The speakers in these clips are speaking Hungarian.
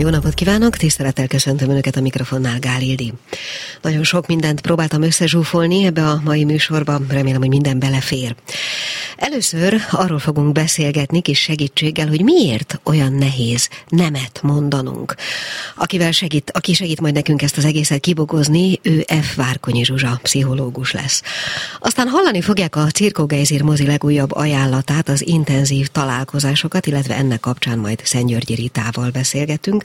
Jó napot kívánok, tisztelettel köszöntöm Önöket a mikrofonnál, Gál Ildi. Nagyon sok mindent próbáltam összezsúfolni ebbe a mai műsorba, remélem, hogy minden belefér. Először arról fogunk beszélgetni kis segítséggel, hogy miért olyan nehéz nemet mondanunk. Akivel segít, aki segít majd nekünk ezt az egészet kibogozni, ő F. Várkonyi Zsuzsa, pszichológus lesz. Aztán hallani fogják a Cirko Geizir mozi legújabb ajánlatát, az intenzív találkozásokat, illetve ennek kapcsán majd Szentgyörgyi Ritával beszélgetünk.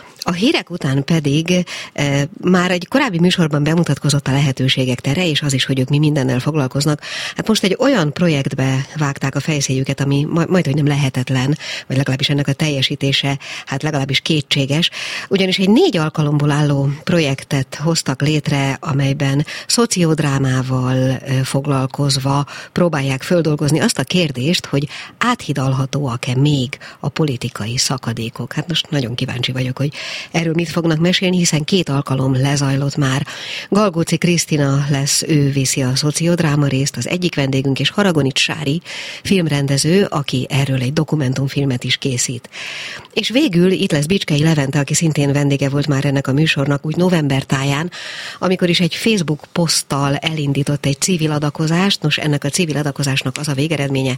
A hírek után pedig e, már egy korábbi műsorban bemutatkozott a lehetőségek tere, és az is, hogy ők mi mindennel foglalkoznak. Hát most egy olyan projektbe vágták a fejszéjüket, ami majd, hogy nem lehetetlen, vagy legalábbis ennek a teljesítése, hát legalábbis kétséges. Ugyanis egy négy alkalomból álló projektet hoztak létre, amelyben szociodrámával e, foglalkozva próbálják földolgozni azt a kérdést, hogy áthidalhatóak-e még a politikai szakadékok. Hát most nagyon kíváncsi vagyok, hogy erről mit fognak mesélni, hiszen két alkalom lezajlott már. Galgóci Krisztina lesz, ő viszi a szociodráma részt, az egyik vendégünk, és Haragonics Sári, filmrendező, aki erről egy dokumentumfilmet is készít. És végül itt lesz Bicskei Levente, aki szintén vendége volt már ennek a műsornak, úgy november táján, amikor is egy Facebook poszttal elindított egy civil adakozást. Nos, ennek a civil adakozásnak az a végeredménye,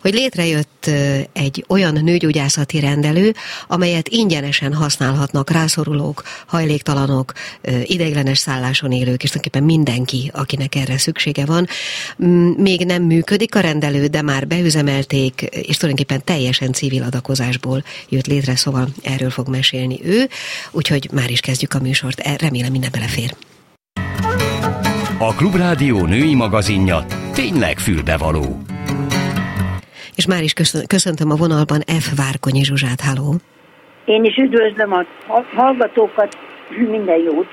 hogy létrejött egy olyan nőgyógyászati rendelő, amelyet ingyenesen használhat kaphatnak rászorulók, hajléktalanok, ideiglenes szálláson élők, és tulajdonképpen mindenki, akinek erre szüksége van. Még nem működik a rendelő, de már beüzemelték, és tulajdonképpen teljesen civil adakozásból jött létre, szóval erről fog mesélni ő, úgyhogy már is kezdjük a műsort, e, remélem minden belefér. A Klubrádió női magazinja tényleg fülbevaló. És már is köszöntöm a vonalban F. Várkonyi Zsuzsát, háló! Én is üdvözlöm a hallgatókat, minden jót.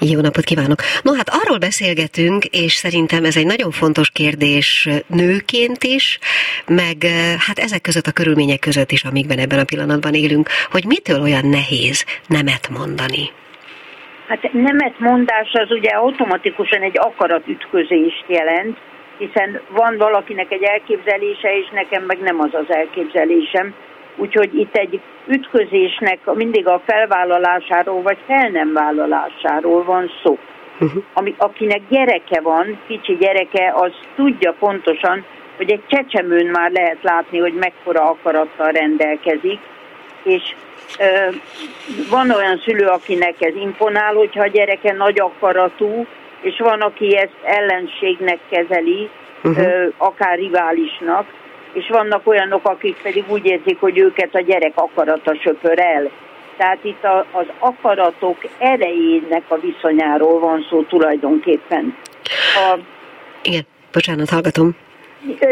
Jó napot kívánok! No hát arról beszélgetünk, és szerintem ez egy nagyon fontos kérdés nőként is, meg eh, hát ezek között a körülmények között is, amikben ebben a pillanatban élünk, hogy mitől olyan nehéz nemet mondani? Hát nemet mondás az ugye automatikusan egy akaratütközést jelent, hiszen van valakinek egy elképzelése, és nekem meg nem az az elképzelésem. Úgyhogy itt egy ütközésnek mindig a felvállalásáról vagy fel nem vállalásáról van szó. Uh-huh. Ami, akinek gyereke van, kicsi gyereke, az tudja pontosan, hogy egy csecsemőn már lehet látni, hogy mekkora akarattal rendelkezik, és ö, van olyan szülő, akinek ez imponál, hogyha a gyereke nagy akaratú, és van, aki ezt ellenségnek kezeli, uh-huh. ö, akár riválisnak, és vannak olyanok, akik pedig úgy érzik, hogy őket a gyerek akarata söpör el. Tehát itt a, az akaratok erejének a viszonyáról van szó tulajdonképpen. A, Igen, bocsánat, hallgatom.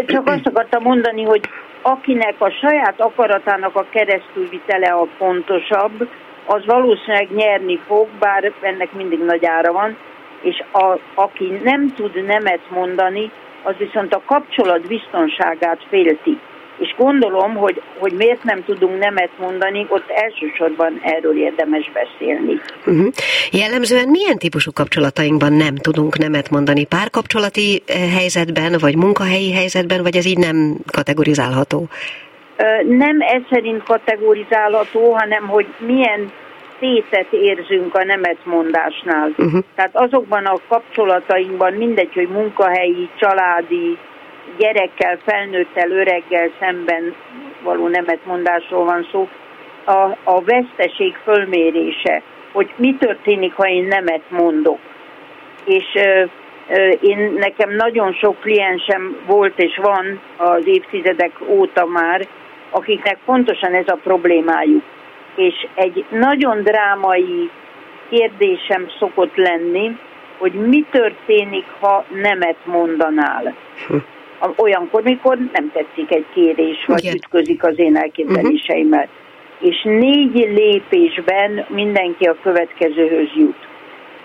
Csak azt akartam mondani, hogy akinek a saját akaratának a keresztülvitele a fontosabb, az valószínűleg nyerni fog, bár ennek mindig nagy ára van, és a, aki nem tud nemet mondani, az viszont a kapcsolat biztonságát félti. És gondolom, hogy, hogy miért nem tudunk nemet mondani, ott elsősorban erről érdemes beszélni. Uh-huh. Jellemzően milyen típusú kapcsolatainkban nem tudunk nemet mondani? Párkapcsolati eh, helyzetben, vagy munkahelyi helyzetben, vagy ez így nem kategorizálható? Nem ez szerint kategorizálható, hanem hogy milyen tétet érzünk a nemetmondásnál. Uh-huh. Tehát azokban a kapcsolatainkban, mindegy, hogy munkahelyi, családi, gyerekkel, felnőttel, öreggel szemben való nemetmondásról van szó, a, a veszteség fölmérése, hogy mi történik, ha én nemet mondok. És ö, ö, én nekem nagyon sok kliensem volt és van az évtizedek óta már, akiknek pontosan ez a problémájuk és egy nagyon drámai kérdésem szokott lenni, hogy mi történik, ha nemet mondanál. Hm. Olyankor, mikor nem tetszik egy kérés, vagy Igen. ütközik az én elképzeléseimmel. Uh-huh. És négy lépésben mindenki a következőhöz jut.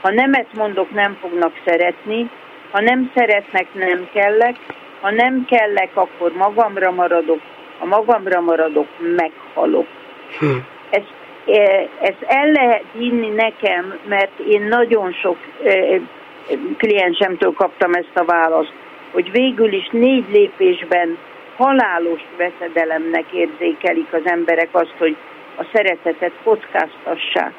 Ha nemet mondok, nem fognak szeretni, ha nem szeretnek, nem kellek, ha nem kellek, akkor magamra maradok, ha magamra maradok, meghalok. Hm ezt, e, ezt el lehet hinni nekem, mert én nagyon sok e, kliensemtől kaptam ezt a választ, hogy végül is négy lépésben halálos veszedelemnek érzékelik az emberek azt, hogy a szeretetet kockáztassák.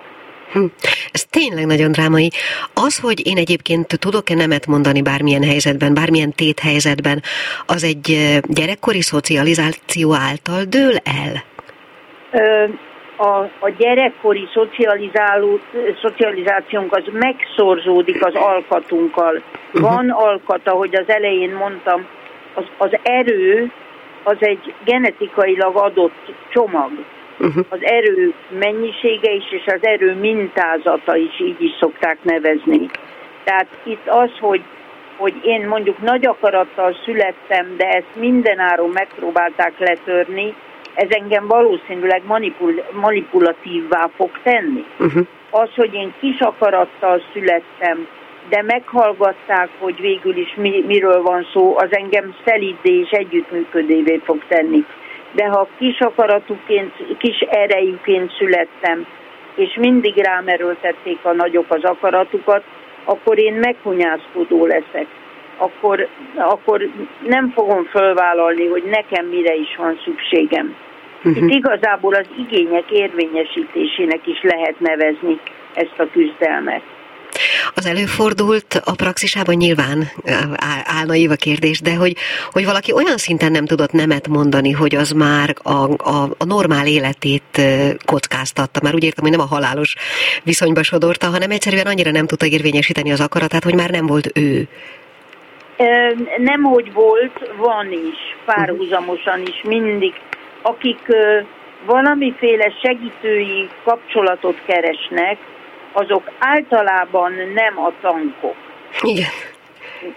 Hm. Ez tényleg nagyon drámai. Az, hogy én egyébként tudok-e nemet mondani bármilyen helyzetben, bármilyen téthelyzetben, az egy gyerekkori szocializáció által dől el? Ö, a, a gyerekkori szocializáló, szocializációnk az megszorzódik az alkatunkkal. Uh-huh. Van alkat, ahogy az elején mondtam, az, az erő az egy genetikailag adott csomag. Uh-huh. Az erő mennyisége is, és az erő mintázata is, így is szokták nevezni. Tehát itt az, hogy, hogy én mondjuk nagy akarattal születtem, de ezt mindenáron megpróbálták letörni, ez engem valószínűleg manipul, manipulatívvá fog tenni. Uh-huh. Az, hogy én kis akarattal születtem, de meghallgatták, hogy végül is mi, miről van szó, az engem szelídé és együttműködévé fog tenni. De ha kis akaratuként, kis erejűként születtem, és mindig rám erőltették a nagyok az akaratukat, akkor én meghunyászkodó leszek. Akkor, akkor nem fogom fölvállalni, hogy nekem mire is van szükségem. Uh-huh. Itt igazából az igények érvényesítésének is lehet nevezni ezt a küzdelmet. Az előfordult a praxisában nyilván állna a kérdés, de hogy, hogy valaki olyan szinten nem tudott nemet mondani, hogy az már a, a, a normál életét kockáztatta. Már úgy értem, hogy nem a halálos viszonyba sodorta, hanem egyszerűen annyira nem tudta érvényesíteni az akaratát, hogy már nem volt ő. Nem, hogy volt, van is, párhuzamosan is, mindig. Akik valamiféle segítői kapcsolatot keresnek, azok általában nem a tankok. Igen.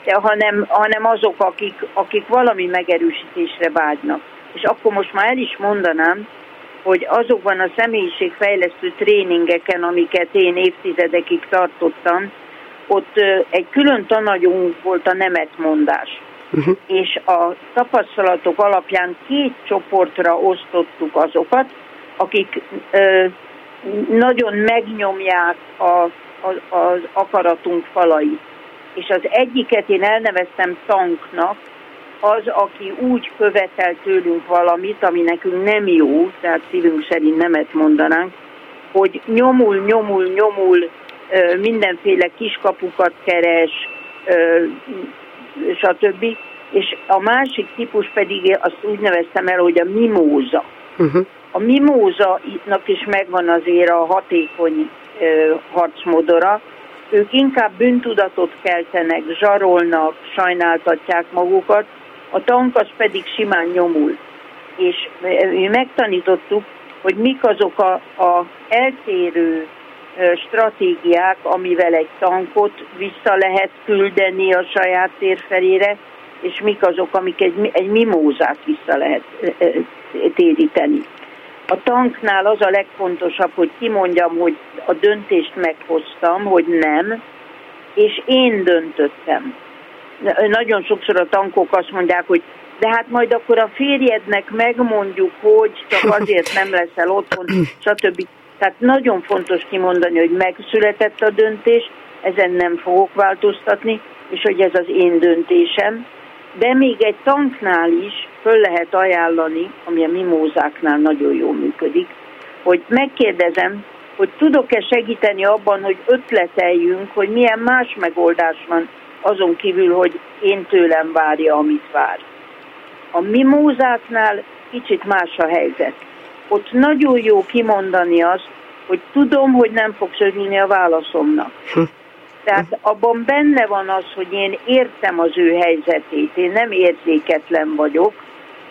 Hanem, hanem azok, akik, akik valami megerősítésre vágynak. És akkor most már el is mondanám, hogy azokban a személyiségfejlesztő tréningeken, amiket én évtizedekig tartottam, ott egy külön tanagyunk volt a nemetmondás. Uh-huh. És a tapasztalatok alapján két csoportra osztottuk azokat, akik ö, nagyon megnyomják a, a, az akaratunk falait. És az egyiket én elneveztem tanknak, az, aki úgy követel tőlünk valamit, ami nekünk nem jó, tehát szívünk szerint nemet mondanánk, hogy nyomul, nyomul, nyomul, mindenféle kiskapukat keres, stb. És a másik típus pedig azt úgy neveztem el, hogy a mimóza. Uh-huh. A mimózanak is megvan azért a hatékony harcmodora. Ők inkább bűntudatot keltenek, zsarolnak, sajnáltatják magukat, a tank az pedig simán nyomul. És mi megtanítottuk, hogy mik azok a, a eltérő stratégiák, amivel egy tankot vissza lehet küldeni a saját térfelére, és mik azok, amik egy, egy mimózát vissza lehet téríteni. A tanknál az a legfontosabb, hogy kimondjam, hogy a döntést meghoztam, hogy nem, és én döntöttem. Nagyon sokszor a tankok azt mondják, hogy de hát majd akkor a férjednek megmondjuk, hogy csak azért nem leszel otthon, stb. Tehát nagyon fontos kimondani, hogy megszületett a döntés, ezen nem fogok változtatni, és hogy ez az én döntésem, de még egy tanknál is föl lehet ajánlani, ami a mimózáknál nagyon jól működik, hogy megkérdezem, hogy tudok-e segíteni abban, hogy ötleteljünk, hogy milyen más megoldás van azon kívül, hogy én tőlem várja, amit vár. A mimózáknál kicsit más a helyzet. Ott nagyon jó kimondani azt, hogy tudom, hogy nem fogsz örülni a válaszomnak. Hm. Tehát abban benne van az, hogy én értem az ő helyzetét, én nem érzéketlen vagyok,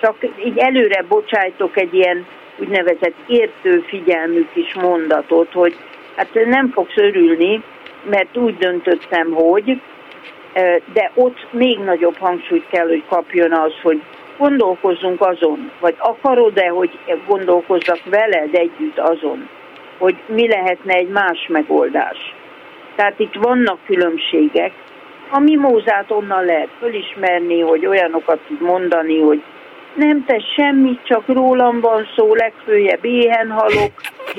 csak így előre bocsájtok egy ilyen úgynevezett értő figyelmű kis mondatot, hogy hát nem fogsz örülni, mert úgy döntöttem, hogy, de ott még nagyobb hangsúlyt kell, hogy kapjon az, hogy gondolkozzunk azon, vagy akarod-e, hogy gondolkozzak veled együtt azon, hogy mi lehetne egy más megoldás. Tehát itt vannak különbségek. A mimózát onnan lehet fölismerni, hogy olyanokat tud mondani, hogy nem tesz semmit, csak rólam van szó, legfőjebb éhen halok.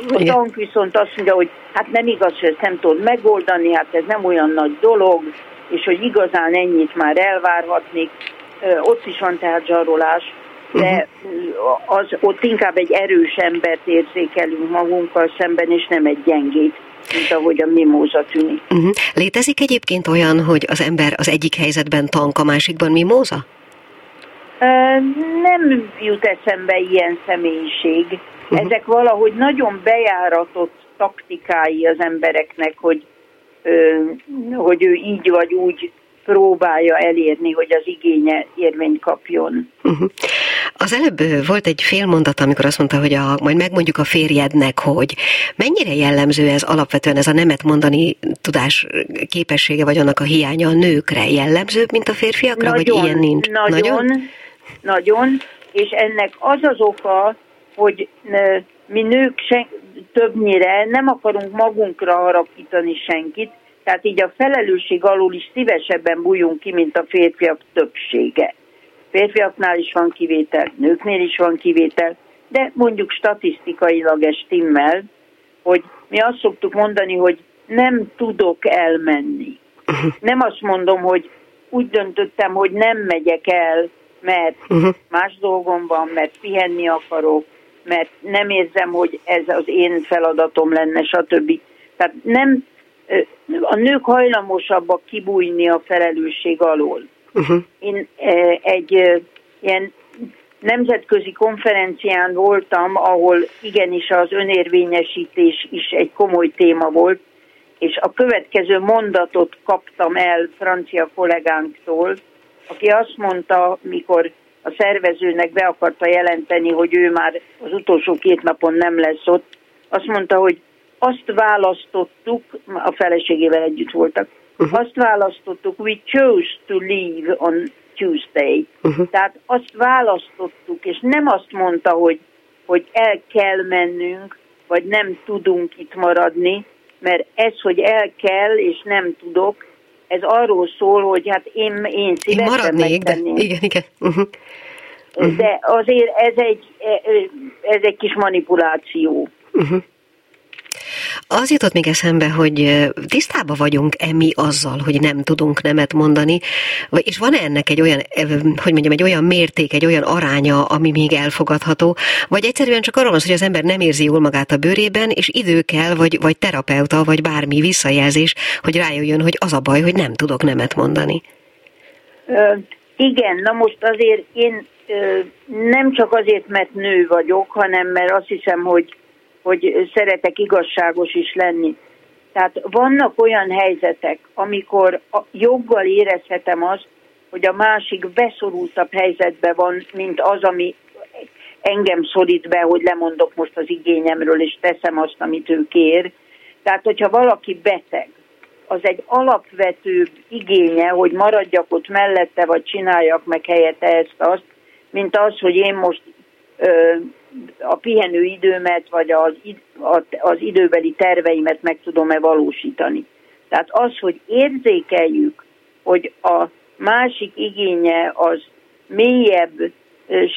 A tank viszont azt mondja, hogy hát nem igaz, hogy ezt nem tudod megoldani, hát ez nem olyan nagy dolog, és hogy igazán ennyit már elvárhatnék. Ott is van zsarolás. de az, ott inkább egy erős embert érzékelünk magunkkal szemben, és nem egy gyengét mint ahogy a mimóza tűnik. Uh-huh. Létezik egyébként olyan, hogy az ember az egyik helyzetben tank, a másikban mimóza? Nem jut eszembe ilyen személyiség. Uh-huh. Ezek valahogy nagyon bejáratott taktikái az embereknek, hogy, hogy ő így vagy úgy próbálja elérni, hogy az igénye érvényt kapjon. Uh-huh. Az előbb volt egy fél mondat, amikor azt mondta, hogy a, majd megmondjuk a férjednek, hogy mennyire jellemző ez alapvetően ez a nemet mondani tudás képessége, vagy annak a hiánya a nőkre jellemzőbb, mint a férfiakra, nagyon, vagy ilyen nincs? Nagyon, nagyon, nagyon, és ennek az az oka, hogy mi nők sen, többnyire nem akarunk magunkra harapítani senkit, tehát így a felelősség alól is szívesebben bújunk ki, mint a férfiak többsége. Férfiaknál is van kivétel, nőknél is van kivétel, de mondjuk statisztikailag ez stimmel, hogy mi azt szoktuk mondani, hogy nem tudok elmenni. Nem azt mondom, hogy úgy döntöttem, hogy nem megyek el, mert más dolgom van, mert pihenni akarok, mert nem érzem, hogy ez az én feladatom lenne, stb. Tehát nem, a nők hajlamosabbak kibújni a felelősség alól. Uh-huh. Én egy ilyen nemzetközi konferencián voltam, ahol igenis az önérvényesítés is egy komoly téma volt, és a következő mondatot kaptam el francia kollégánktól, aki azt mondta, mikor a szervezőnek be akarta jelenteni, hogy ő már az utolsó két napon nem lesz ott, azt mondta, hogy azt választottuk, a feleségével együtt voltak, uh-huh. azt választottuk, we chose to leave on Tuesday. Uh-huh. Tehát azt választottuk, és nem azt mondta, hogy, hogy el kell mennünk, vagy nem tudunk itt maradni, mert ez, hogy el kell, és nem tudok, ez arról szól, hogy hát én, én szívesen én maradnék, de igen, igen. Uh-huh. Uh-huh. De azért ez egy, ez egy kis manipuláció. Uh-huh. Az jutott még eszembe, hogy tisztában vagyunk-e mi azzal, hogy nem tudunk nemet mondani, és van-e ennek egy olyan, hogy mondjam, egy olyan mérték, egy olyan aránya, ami még elfogadható, vagy egyszerűen csak arról van hogy az ember nem érzi jól magát a bőrében, és idő kell, vagy, vagy terapeuta, vagy bármi visszajelzés, hogy rájöjjön, hogy az a baj, hogy nem tudok nemet mondani. Igen, na most azért én nem csak azért, mert nő vagyok, hanem mert azt hiszem, hogy hogy szeretek igazságos is lenni. Tehát vannak olyan helyzetek, amikor a joggal érezhetem azt, hogy a másik beszorultabb helyzetben van, mint az, ami engem szorít be, hogy lemondok most az igényemről, és teszem azt, amit ő kér. Tehát, hogyha valaki beteg, az egy alapvető igénye, hogy maradjak ott mellette, vagy csináljak meg helyette ezt azt, mint az, hogy én most ö, a pihenő időmet, vagy az, az időbeli terveimet meg tudom-e valósítani. Tehát az, hogy érzékeljük, hogy a másik igénye az mélyebb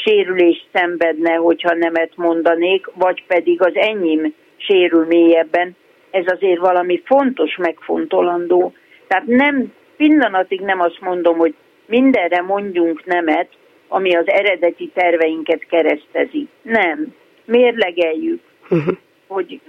sérülést szenvedne, hogyha nemet mondanék, vagy pedig az enyém sérül mélyebben, ez azért valami fontos megfontolandó. Tehát nem, pillanatig nem azt mondom, hogy mindenre mondjunk nemet, ami az eredeti terveinket keresztezi. Nem. Mérlegeljük, uh-huh. hogy,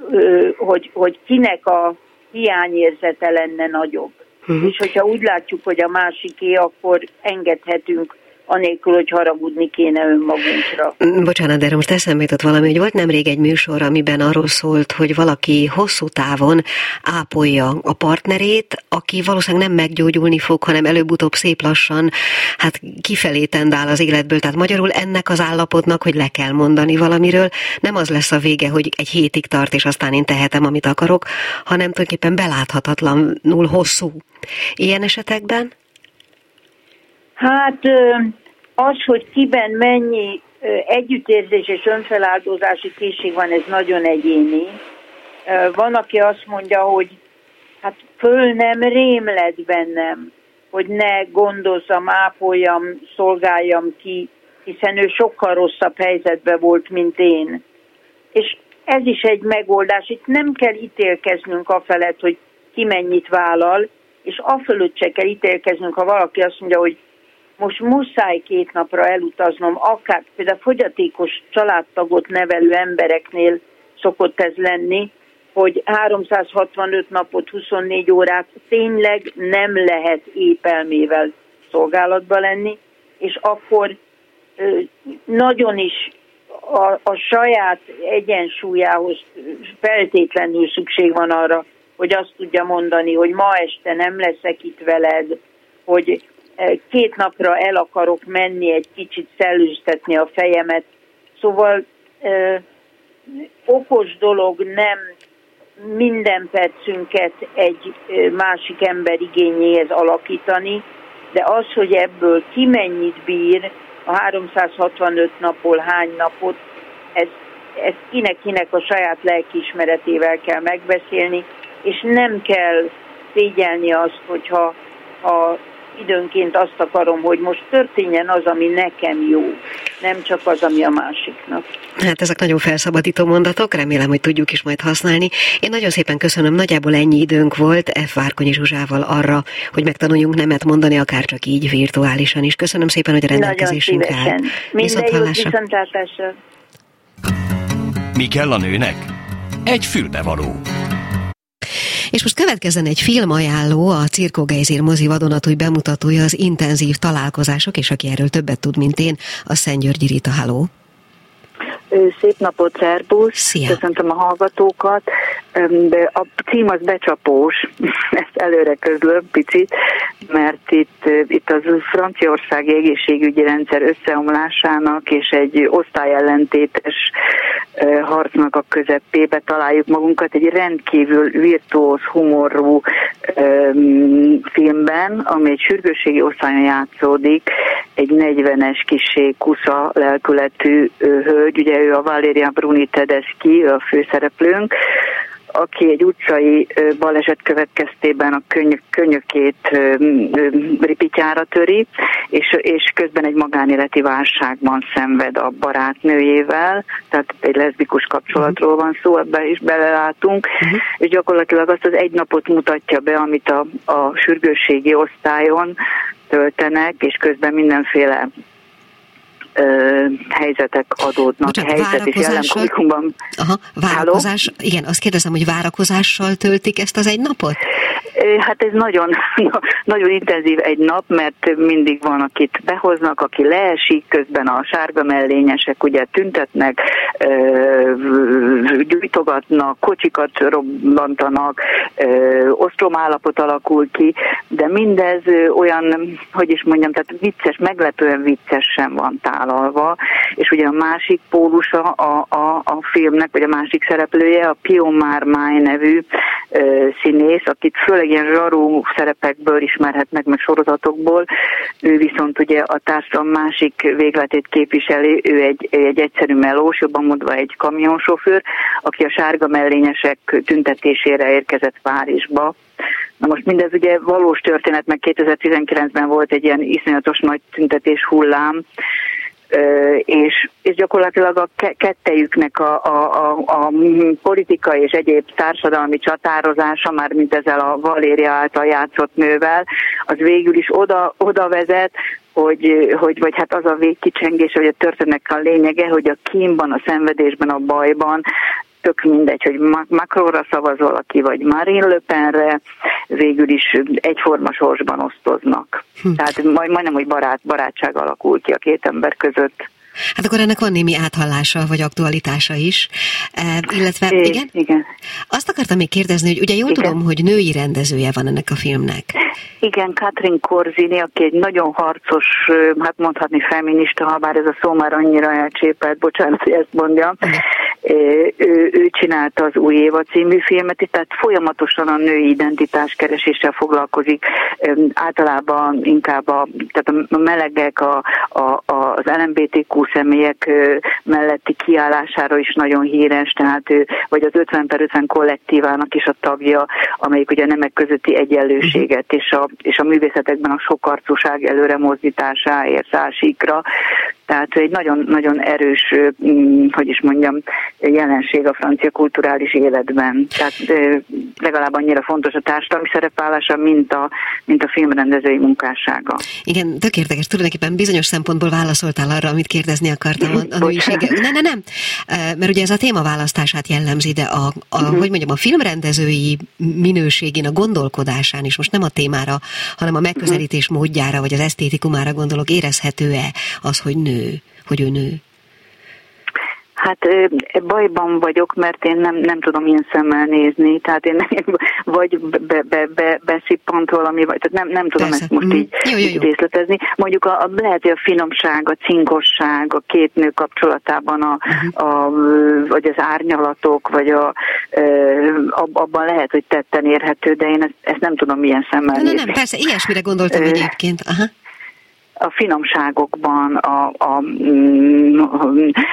hogy, hogy kinek a hiányérzete lenne nagyobb. Uh-huh. És hogyha úgy látjuk, hogy a másiké, akkor engedhetünk anélkül, hogy haragudni kéne önmagunkra. Bocsánat, de most eszembe jutott valami, hogy volt nemrég egy műsor, amiben arról szólt, hogy valaki hosszú távon ápolja a partnerét, aki valószínűleg nem meggyógyulni fog, hanem előbb-utóbb szép lassan, hát kifelé tendál az életből. Tehát magyarul ennek az állapotnak, hogy le kell mondani valamiről, nem az lesz a vége, hogy egy hétig tart, és aztán én tehetem, amit akarok, hanem tulajdonképpen beláthatatlanul hosszú. Ilyen esetekben? Hát az, hogy kiben mennyi együttérzés és önfeláldozási készség van, ez nagyon egyéni. Van, aki azt mondja, hogy hát föl nem rémled bennem, hogy ne gondozzam, ápoljam, szolgáljam ki, hiszen ő sokkal rosszabb helyzetben volt, mint én. És ez is egy megoldás. Itt nem kell ítélkeznünk a felett, hogy ki mennyit vállal, és fölött se kell ítélkeznünk, ha valaki azt mondja, hogy most muszáj két napra elutaznom, akár például fogyatékos családtagot nevelő embereknél szokott ez lenni, hogy 365 napot, 24 órát tényleg nem lehet épelmével szolgálatba lenni, és akkor nagyon is a, a saját egyensúlyához feltétlenül szükség van arra, hogy azt tudja mondani, hogy ma este nem leszek itt veled, hogy két napra el akarok menni, egy kicsit szellőztetni a fejemet. Szóval okos dolog nem minden percünket egy másik ember igényéhez alakítani, de az, hogy ebből ki mennyit bír, a 365 napból hány napot, ez, ez kinek-kinek a saját lelkiismeretével kell megbeszélni, és nem kell szégyelni azt, hogyha ha időnként azt akarom, hogy most történjen az, ami nekem jó, nem csak az, ami a másiknak. Hát ezek nagyon felszabadító mondatok, remélem, hogy tudjuk is majd használni. Én nagyon szépen köszönöm, nagyjából ennyi időnk volt F. Várkonyi Zsuzsával arra, hogy megtanuljunk nemet mondani, akár csak így virtuálisan is. Köszönöm szépen, hogy a rendelkezésünk áll. Minden jót, viszontlátásra. Mi kell a nőnek? Egy fülbevaló. És most következzen egy filmajánló, a Cirko Geizir mozi vadonatúj bemutatója az intenzív találkozások, és aki erről többet tud, mint én, a Szent Györgyi Rita. Halló! Szép napot, Szerbusz! Szia. Köszöntöm a hallgatókat. De a cím az becsapós, ezt előre közlöm picit, mert itt, itt az franciaországi egészségügyi rendszer összeomlásának és egy osztályellentétes harcnak a közepébe találjuk magunkat egy rendkívül virtuóz, humorú filmben, ami egy sürgősségi osztályon játszódik, egy 40-es kisé kusza lelkületű hölgy, ugye ő a Valéria Bruni Tedeschi, a főszereplőnk, aki egy utcai baleset következtében a köny- könyökét ripityára töri, és, és közben egy magánéleti válságban szenved a barátnőjével, tehát egy leszbikus kapcsolatról van szó, ebben is belelátunk, uh-huh. és gyakorlatilag azt az egy napot mutatja be, amit a, a sürgősségi osztályon töltenek, és közben mindenféle ö, helyzetek adódnak, Bocsánat, helyzet és jelen Aha, várakozás, Háló? igen, azt kérdezem, hogy várakozással töltik ezt az egy napot? Hát ez nagyon, nagyon intenzív egy nap, mert mindig van, akit behoznak, aki leesik, közben a sárga mellényesek ugye tüntetnek, gyújtogatnak, kocsikat robbantanak, ostromállapot alakul ki, de mindez olyan, hogy is mondjam, tehát vicces, meglepően vicces sem van tálalva, és ugye a másik pólusa a, a, a filmnek, vagy a másik szereplője, a Pio Mármáj nevű színész, akit főleg ilyen zsarú szerepekből ismerhetnek meg sorozatokból, ő viszont ugye a társadalom másik végletét képviseli, ő egy, egy egyszerű melós, jobban mondva egy kamionsofőr, aki a sárga mellényesek tüntetésére érkezett Párizsba, Na most mindez ugye valós történet, meg 2019-ben volt egy ilyen iszonyatos nagy tüntetés hullám, és, és gyakorlatilag a kettejüknek a, a, a, a politika és egyéb társadalmi csatározása, már mint ezzel a Valéria által játszott nővel, az végül is oda, oda vezet, hogy, hogy vagy hát az a végkicsengés, hogy a történetnek a lényege, hogy a kínban, a szenvedésben, a bajban tök mindegy, hogy Macronra szavaz valaki, vagy Marine Le Penre, végül is egyforma sorsban osztoznak. Hm. Tehát majd, majdnem, hogy barát, barátság alakul ki a két ember között. Hát akkor ennek van némi áthallása, vagy aktualitása is. E, illetve, é, igen? Igen. Azt akartam még kérdezni, hogy ugye jól igen. tudom, hogy női rendezője van ennek a filmnek. Igen, Katrin Korzini, aki egy nagyon harcos, hát mondhatni feminista, ha bár ez a szó már annyira elcsépelt, bocsánat, hogy ezt mondjam. Ő, ő csinálta az Új Éva című filmet, tehát folyamatosan a női identitás kereséssel foglalkozik, általában inkább a, tehát a melegek, a, a, az LMBTQ személyek melletti kiállására is nagyon híres, tehát ő, vagy az 50 per 50 kollektívának is a tagja, amelyik ugye nemek közötti egyenlőséget uh-huh. és, a, és a művészetekben a sokarcúság előre mozdításáért szásikra. Tehát egy nagyon, nagyon erős, hogy is mondjam, jelenség a francia kulturális életben. Tehát legalább annyira fontos a társadalmi szerepvállása, mint a, mint a filmrendezői munkássága. Igen, tök érdekes. Tulajdonképpen bizonyos szempontból válaszoltál arra, amit kérdezni akartam a, a nőisége. Nem, nem, nem. Mert ugye ez a témaválasztását jellemzi, de a, a uh-huh. hogy mondjam, a filmrendezői minőségén, a gondolkodásán is, most nem a témára, hanem a megközelítés uh-huh. módjára, vagy az esztétikumára gondolok, érezhető-e az, hogy nő, hogy ő nő? Hát bajban vagyok, mert én nem, nem tudom ilyen szemmel nézni, tehát én nem, vagy be, be, be, beszippant valami, vagy tehát nem, nem tudom Persze. ezt most mm. így, jó, jó, jó. így részletezni. Mondjuk a, a, lehet, hogy a finomság, a cinkosság, a két nő kapcsolatában, a, uh-huh. a, vagy az árnyalatok, vagy a, abban lehet, hogy tetten érhető, de én ezt, ezt nem tudom milyen szemmel nézni. Nem, nem, persze, ilyesmire gondoltam egyébként. Aha a finomságokban, a, a,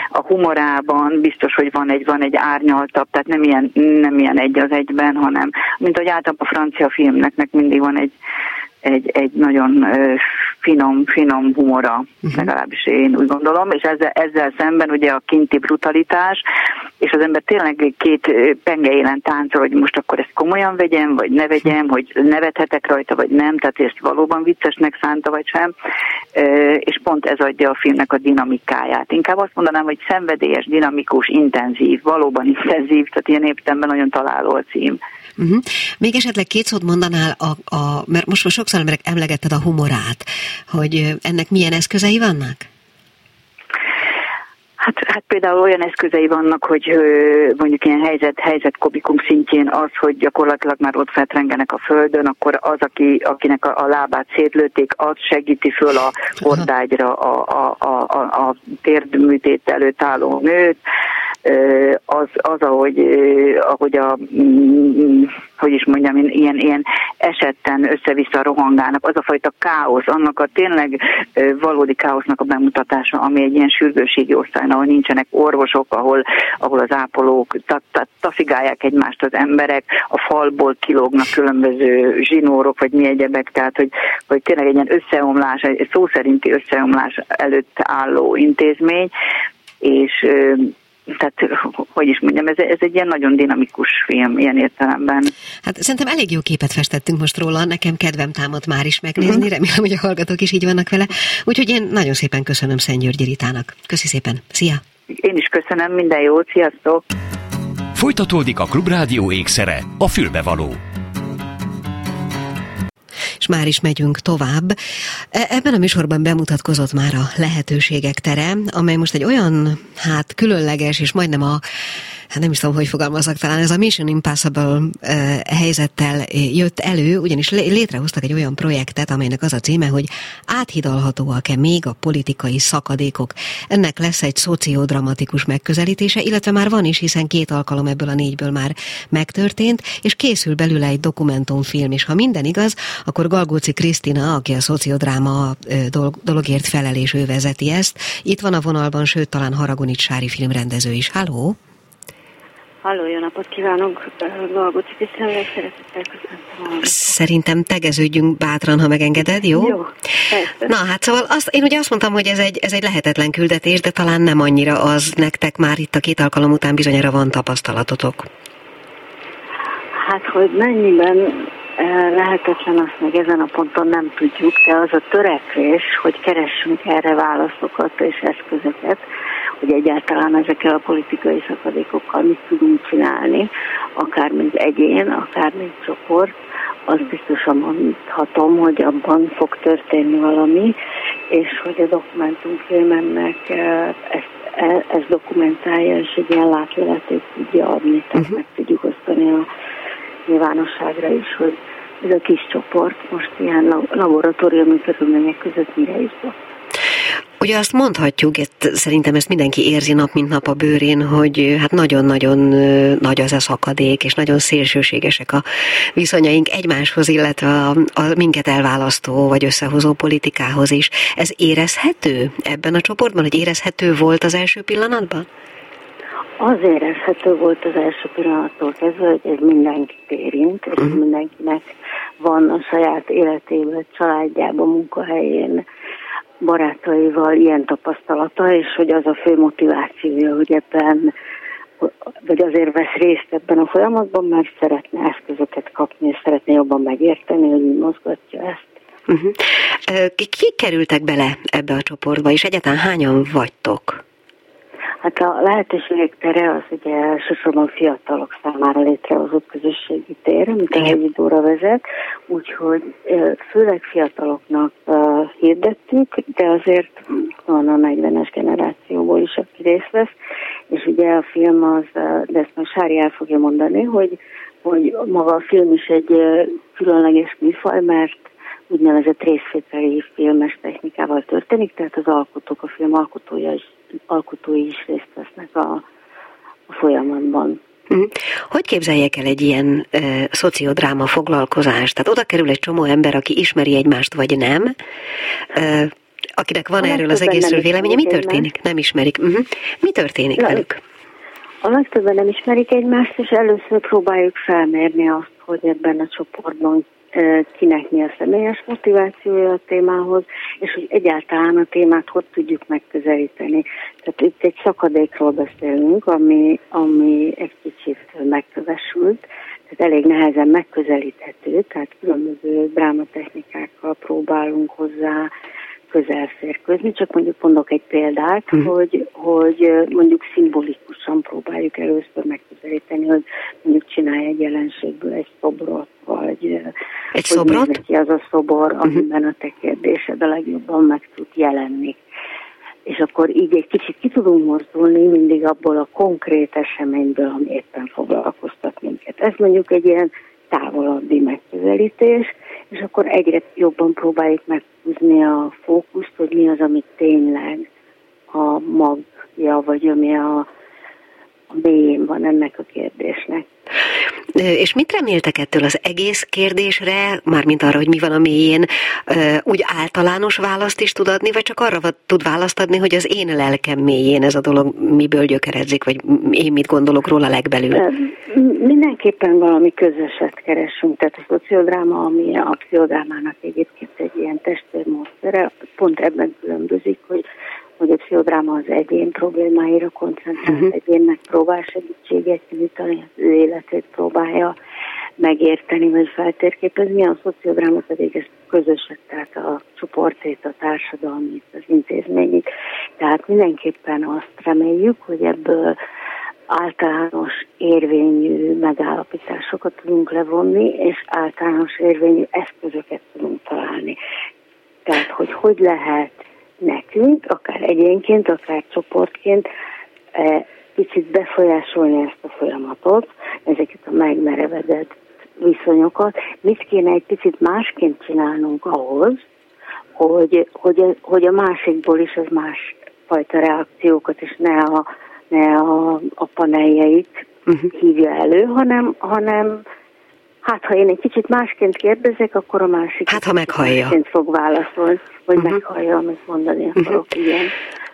a humorában biztos, hogy van egy, van egy árnyaltabb, tehát nem ilyen, nem ilyen egy az egyben, hanem mint hogy általában a francia filmnek mindig van egy, egy, egy nagyon finom, finom humora, uh-huh. legalábbis én úgy gondolom, és ezzel, ezzel szemben ugye a kinti brutalitás, és az ember tényleg két penge élen táncol, hogy most akkor ezt komolyan vegyem, vagy ne vegyem, hogy nevethetek rajta, vagy nem, tehát ezt valóban viccesnek szánta, vagy sem, és pont ez adja a filmnek a dinamikáját. Inkább azt mondanám, hogy szenvedélyes, dinamikus, intenzív, valóban intenzív, tehát ilyen értelemben nagyon találó a cím. Uh-huh. Még esetleg két szót mondanál, a, a, mert most, most sokszor emlegetted a humorát, hogy ennek milyen eszközei vannak? Hát, hát például olyan eszközei vannak, hogy mondjuk ilyen helyzet, helyzet komikum szintjén az, hogy gyakorlatilag már ott feltrengenek a földön, akkor az, aki, akinek a, a lábát szétlőtték, az segíti föl a hordágyra a, a, a, a, a térdműtét előtt álló nőt, az, az ahogy, ahogy a, mm, hogy is mondjam, ilyen, ilyen esetten össze-vissza rohangálnak, az a fajta káosz, annak a tényleg valódi káosznak a bemutatása, ami egy ilyen sürgőségi osztályon, ahol nincsenek orvosok, ahol, ahol az ápolók taszigálják egymást az emberek, a falból kilógnak különböző zsinórok, vagy mi egyebek, tehát hogy, hogy tényleg egy ilyen összeomlás, egy szó szerinti összeomlás előtt álló intézmény, és tehát, hogy is mondjam, ez, ez egy ilyen nagyon dinamikus film ilyen értelemben. Hát szerintem elég jó képet festettünk most róla, nekem kedvem támad már is megnézni, uh-huh. remélem, hogy a hallgatók is így vannak vele. Úgyhogy én nagyon szépen köszönöm Szent Györgyi Ritának. Köszi szépen, szia! Én is köszönöm, minden jót, sziasztok! Folytatódik a Klubrádió ékszere, a fülbevaló és már is megyünk tovább. E, ebben a műsorban bemutatkozott már a lehetőségek tere, amely most egy olyan, hát különleges, és majdnem a hát nem is tudom, hogy fogalmazok, talán ez a Mission Impossible uh, helyzettel jött elő, ugyanis létrehoztak egy olyan projektet, amelynek az a címe, hogy áthidalhatóak-e még a politikai szakadékok. Ennek lesz egy szociodramatikus megközelítése, illetve már van is, hiszen két alkalom ebből a négyből már megtörtént, és készül belőle egy dokumentumfilm, és ha minden igaz, akkor Galgóci Krisztina, aki a szociodráma dologért felel, és ő vezeti ezt. Itt van a vonalban, sőt, talán Haragonics Sári filmrendező is. Halló! Halló, jó napot kívánok! Galgóci Krisztina, szeretettel köszöntöm. Szerintem tegeződjünk bátran, ha megengeded, jó? Jó, persze. Na hát szóval azt, én ugye azt mondtam, hogy ez egy, ez egy lehetetlen küldetés, de talán nem annyira az nektek már itt a két alkalom után bizonyára van tapasztalatotok. Hát, hogy mennyiben lehetetlen, azt meg ezen a ponton nem tudjuk, de az a törekvés, hogy keressünk erre válaszokat és eszközöket, hogy egyáltalán ezekkel a politikai szakadékokkal mit tudunk csinálni, akár mint egyén, akár mint csoport, az biztosan mondhatom, hogy abban fog történni valami, és hogy a dokumentumfilmemnek ezt, e, ez dokumentálja, és egy ilyen látleletét tudja adni, tehát uh-huh. meg tudjuk osztani a nyilvánosságra is, hogy ez a kis csoport most ilyen laboratóriumi körülmények között mire jutott. Ugye azt mondhatjuk, itt szerintem ezt mindenki érzi nap mint nap a bőrén, hogy hát nagyon-nagyon nagy az a szakadék, és nagyon szélsőségesek a viszonyaink egymáshoz, illetve a, a minket elválasztó vagy összehozó politikához is. Ez érezhető ebben a csoportban, hogy érezhető volt az első pillanatban? Az érezhető volt az első pillanattól kezdve, hogy ez mindenkit érint, és uh-huh. mindenkinek van a saját életében, családjában, munkahelyén, barátaival ilyen tapasztalata, és hogy az a fő motivációja, hogy ebben vagy azért vesz részt ebben a folyamatban, mert szeretne eszközöket kapni, és szeretne jobban megérteni, hogy mi mozgatja ezt. Uh-huh. Kik kerültek bele ebbe a csoportba, és egyáltalán hányan vagytok? Hát a lehetőségek tere az ugye elsősorban fiatalok számára létrehozott közösségi tér, amit a hegyidóra vezet, úgyhogy főleg fiataloknak hirdettük, de azért van a 40-es generációból is, aki részt vesz, és ugye a film az, de ezt most Sári el fogja mondani, hogy, hogy maga a film is egy különleges műfaj, mert úgynevezett részvételi filmes technikával történik, tehát az alkotók, a film alkotója is, alkotói is részt vesznek a, a folyamatban. Mhm. Hogy képzeljek el egy ilyen e, szociodráma foglalkozást? Tehát oda kerül egy csomó ember, aki ismeri egymást, vagy nem, e, akinek van a erről az egészről véleménye. Mi történik? Egymást. Nem ismerik. Uh-huh. Mi történik Na, velük? A legtöbben nem ismerik egymást, és először próbáljuk felmérni azt, hogy ebben a csoportban kinek mi a személyes motivációja a témához, és hogy egyáltalán a témát hogy tudjuk megközelíteni. Tehát itt egy szakadékról beszélünk, ami, ami egy kicsit megkövesült, tehát elég nehezen megközelíthető, tehát különböző drámatechnikákkal próbálunk hozzá közel férkőzni, csak mondjuk mondok egy példát, uh-huh. hogy, hogy mondjuk szimbolikusan próbáljuk először megközelíteni, hogy mondjuk csinálj egy jelenségből egy szobrot, vagy egy szobrot? ki az a szobor, uh-huh. amiben a te kérdésed a legjobban meg tud jelenni. És akkor így egy kicsit ki tudunk mozdulni mindig abból a konkrét eseményből, ami éppen foglalkoztat minket. Ez mondjuk egy ilyen távolabbi megközelítés, és akkor egyre jobban próbáljuk meghúzni a fókuszt, hogy mi az, amit tényleg a magja, vagy ami a, a mélyén van ennek a kérdésnek. És mit reméltek ettől az egész kérdésre, mármint arra, hogy mi van a mélyén, úgy általános választ is tud adni, vagy csak arra tud választ adni, hogy az én lelkem mélyén ez a dolog miből gyökeredzik, vagy én mit gondolok róla legbelül? Mindenképpen valami közöset keresünk, tehát a szociodráma, ami a pszichodrámának egyébként egy ilyen testvérmódszere, pont ebben különbözik, hogy hogy a pszichodráma az egyén problémáira koncentrál, uh-huh. egyénnek próbál segítséget nyújtani, az ő életét próbálja megérteni, vagy feltérképezni, a szociodráma pedig ez közöset, tehát a csoportét, a társadalmit, az intézményét. Tehát mindenképpen azt reméljük, hogy ebből általános érvényű megállapításokat tudunk levonni, és általános érvényű eszközöket tudunk találni. Tehát, hogy hogy lehet nekünk, akár egyénként, akár csoportként e, kicsit befolyásolni ezt a folyamatot, ezeket a megmerevedett viszonyokat, mit kéne egy picit másként csinálnunk ahhoz, hogy, hogy, hogy a másikból is az más fajta reakciókat, és ne a, ne a, a paneljeit uh-huh. hívja elő, hanem, hanem Hát, ha én egy kicsit másként kérdezek, akkor a másik hát, ha meghallja. másként fog válaszolni, vagy uh-huh. meghallja, amit mondani mhm. akarok, uh-huh. igen.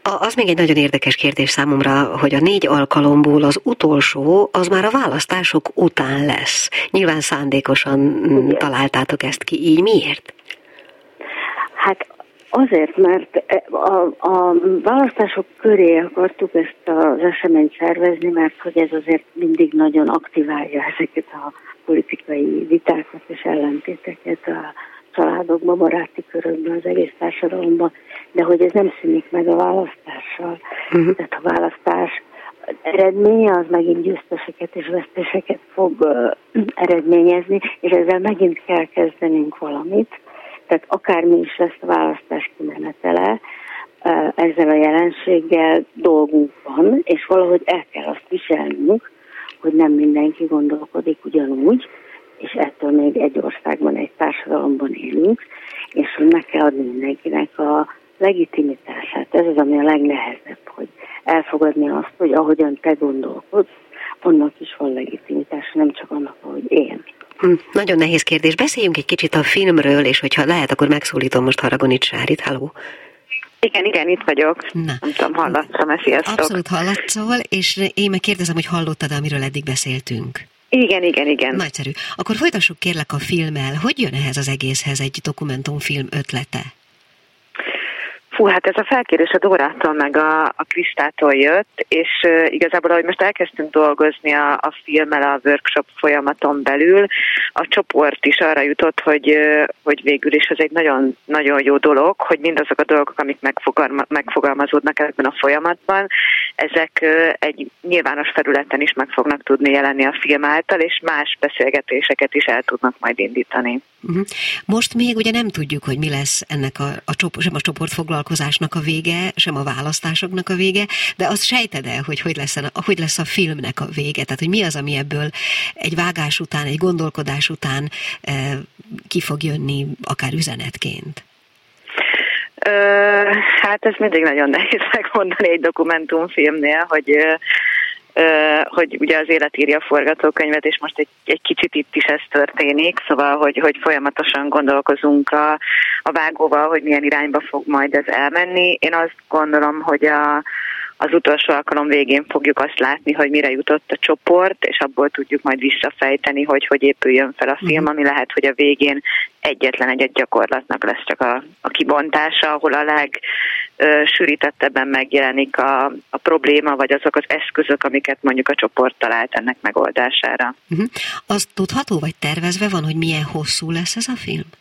Az még egy nagyon érdekes kérdés számomra, hogy a négy alkalomból az utolsó, az már a választások után lesz. Nyilván szándékosan Igen. találtátok ezt ki, így miért? Hát Azért, mert a, a választások köré akartuk ezt az eseményt szervezni, mert hogy ez azért mindig nagyon aktiválja ezeket a politikai vitákat és ellentéteket a családokban, baráti körökben, az egész társadalomban, de hogy ez nem szűnik meg a választással. Uh-huh. Tehát a választás eredménye az megint győzteseket és veszteseket fog uh, eredményezni, és ezzel megint kell kezdenünk valamit. Tehát akármi is lesz a választás kimenetele, ezzel a jelenséggel dolgunk van, és valahogy el kell azt viselnünk, hogy nem mindenki gondolkodik ugyanúgy, és ettől még egy országban, egy társadalomban élünk, és hogy meg kell adni mindenkinek a legitimitását. Ez az, ami a legnehezebb, hogy elfogadni azt, hogy ahogyan te gondolkodsz, annak is van legitimitása, nem csak annak, ahogy én. Hm, nagyon nehéz kérdés. Beszéljünk egy kicsit a filmről, és hogyha lehet, akkor megszólítom most Haragonit Sárit. Halló! Igen, igen, itt vagyok. Na. Nem tudom, hallatszom-e, sziasztok. Abszolút hallatszol, és én meg kérdezem, hogy hallottad, amiről eddig beszéltünk. Igen, igen, igen. Nagyszerű. Akkor folytassuk kérlek a filmmel. Hogy jön ehhez az egészhez egy dokumentumfilm ötlete? Fú, hát ez a felkérés a Dórától meg a, a Kristától jött, és uh, igazából, ahogy most elkezdtünk dolgozni a, a filmmel a workshop folyamaton belül, a csoport is arra jutott, hogy, uh, hogy végül is ez egy nagyon, nagyon jó dolog, hogy mindazok a dolgok, amik megfogalma, megfogalmazódnak ebben a folyamatban, ezek uh, egy nyilvános felületen is meg fognak tudni jelenni a film által, és más beszélgetéseket is el tudnak majd indítani. Uh-huh. Most még ugye nem tudjuk, hogy mi lesz ennek a, a, csoport, sem a csoportfoglalkozásnak a vége, sem a választásoknak a vége, de azt sejted el, hogy hogy lesz, a, hogy lesz a filmnek a vége, tehát hogy mi az, ami ebből egy vágás után, egy gondolkodás után e, ki fog jönni, akár üzenetként? Hát ez mindig nagyon nehéz megmondani egy dokumentumfilmnél, hogy hogy ugye az élet írja a forgatókönyvet, és most egy, egy kicsit itt is ez történik, szóval, hogy, hogy folyamatosan gondolkozunk a, a vágóval, hogy milyen irányba fog majd ez elmenni. Én azt gondolom, hogy a, az utolsó alkalom végén fogjuk azt látni, hogy mire jutott a csoport, és abból tudjuk majd visszafejteni, hogy hogy épüljön fel a film, ami lehet, hogy a végén egyetlen egy gyakorlatnak lesz csak a, a kibontása, ahol a legsűrítettebben megjelenik a, a probléma, vagy azok az eszközök, amiket mondjuk a csoport talált ennek megoldására. Uh-huh. Az tudható, vagy tervezve van, hogy milyen hosszú lesz ez a film?